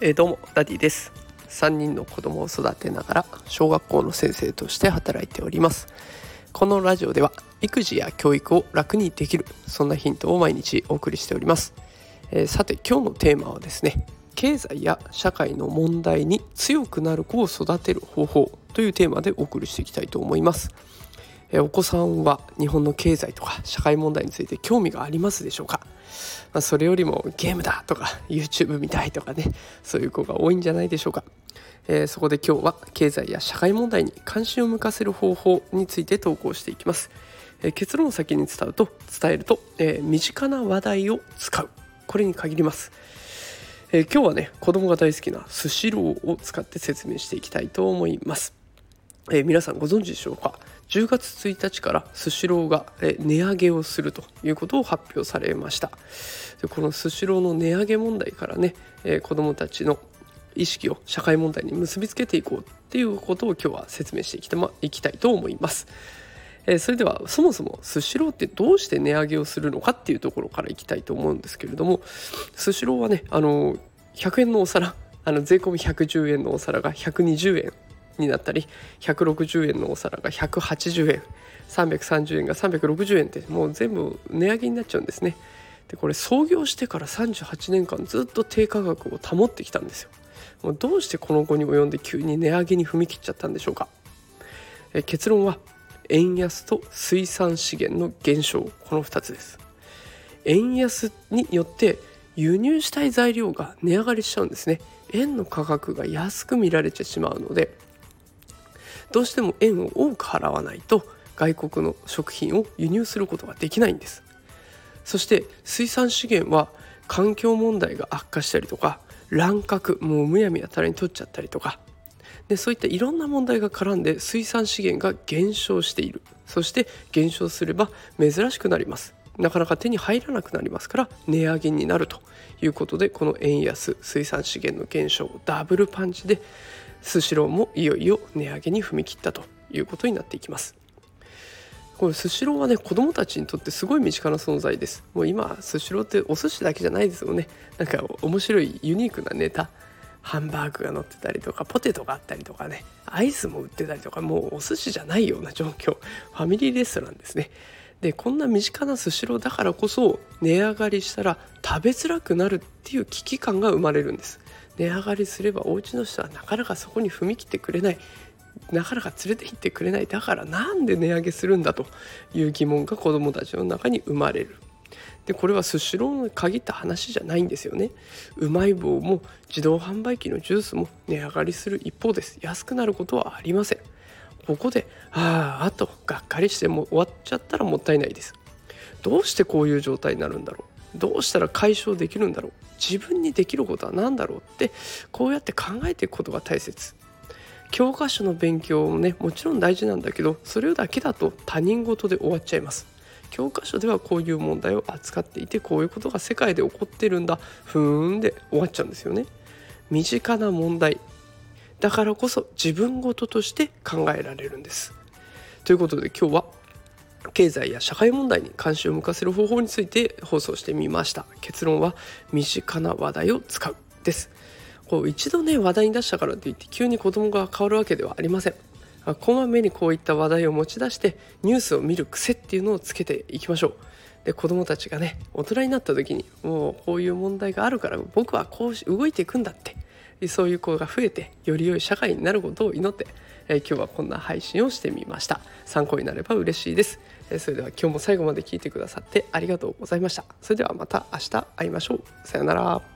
えー、どうもダディです。3人の子供を育てながら小学校の先生として働いております。このラジオでは育児や教育を楽にできるそんなヒントを毎日お送りしております、えー、さて今日のテーマはですね経済や社会の問題に強くなる子を育てる方法というテーマでお送りしていきたいと思います。えお子さんは日本の経済とか社会問題について興味がありますでしょうか、まあ、それよりもゲームだとか YouTube 見たいとかねそういう子が多いんじゃないでしょうか、えー、そこで今日は経済や社会問題に関心を向かせる方法について投稿していきます、えー、結論を先に伝うと伝えると、えー、身近な話題を使う。これに限ります。え今日はね子供が大好きなスシローを使って説明していきたいと思います、え皆さんご存知でしょうか？10月1日からスシローが値上げをするということを発表されましたでこのスシローの値上げ問題からね、えー、子どもたちの意識を社会問題に結びつけていこうっていうことを今日は説明していきた,、ま、いきたいと思います。えー、それではそもそもスシローってどうして値上げをするのかっていうところからいきたいと思うんですけれどもスシローはねあの100円のお皿あの税込み110円のお皿が120円になったり160円のお皿が180円330円が360円ってもう全部値上げになっちゃうんですね。でこれ創業してから38年間ずっと低価格を保ってきたんですよ。もうどうしてこの後に及んで急に値上げに踏み切っちゃったんでしょうか。え結論は円安と水産資源の減少。この2つです。円安によって輸入したい材料が値上がりしちゃうんですね。円の価格が安く見られてしまうのでどうしても円を多く払わないと外国の食品を輸入することができないんです。そして水産資源は環境問題が悪化したりとか乱獲もうむやみやたらに取っちゃったりとか。でそういったいろんな問題が絡んで水産資源が減少している。そして減少すれば珍しくなります。なかなか手に入らなくなりますから値上げになるということでこの円安水産資源の減少ダブルパンチでスシローもいよいよ値上げに踏み切ったということになっていきます。これスシローはね子供たちにとってすごい身近な存在です。もう今スシローってお寿司だけじゃないですよね。なんか面白いユニークなネタ。ハンバーグが乗ってたりとかポテトがあったりとかね。アイスも売ってたりとかもうお寿司じゃないような状況。ファミリーレストランですね。でこんな身近なスシローだからこそ値上がりしたら食べづらくなるっていう危機感が生まれるんです。値上がりすればお家の人はなかなかそこに踏み切ってくれない。なかなか連れて行ってくれない。だからなんで値上げするんだという疑問が子どもたちの中に生まれる。でこれはスシローに限った話じゃないんですよね。うまい棒も自動販売機のジュースも値上がりする一方です。安くなることはありません。ここであああとがっかりしても終わっちゃったらもったいないです。どうしてこういう状態になるんだろう。どうしたら解消できるんだろう？自分にできることは何だろうってこうやって考えていくことが大切。教科書の勉強もねもちろん大事なんだけどそれだけだと他人事で終わっちゃいます。教科書ではこういう問題を扱っていてこういうことが世界で起こってるんだふーんで終わっちゃうんですよね。身近な問題。だからこそ自分事として考えられるんです。ということで今日は経済や社会問題に関心を向かせる方法について放送してみました。結論は身近な話題を使うです。こう一度ね話題に出したからといって急に子供が変わるわけではありません。こまめにこういった話題を持ち出してニュースを見る癖っていうのをつけていきましょう。で子供たちがね大人になった時にもうこういう問題があるから僕はこう動いていくんだって。そういう子が増えてより良い社会になることを祈ってえー、今日はこんな配信をしてみました。参考になれば嬉しいです、えー、それでは今日も最後まで聞いてくださってありがとうございました。それではまた明日会いましょう。さようなら。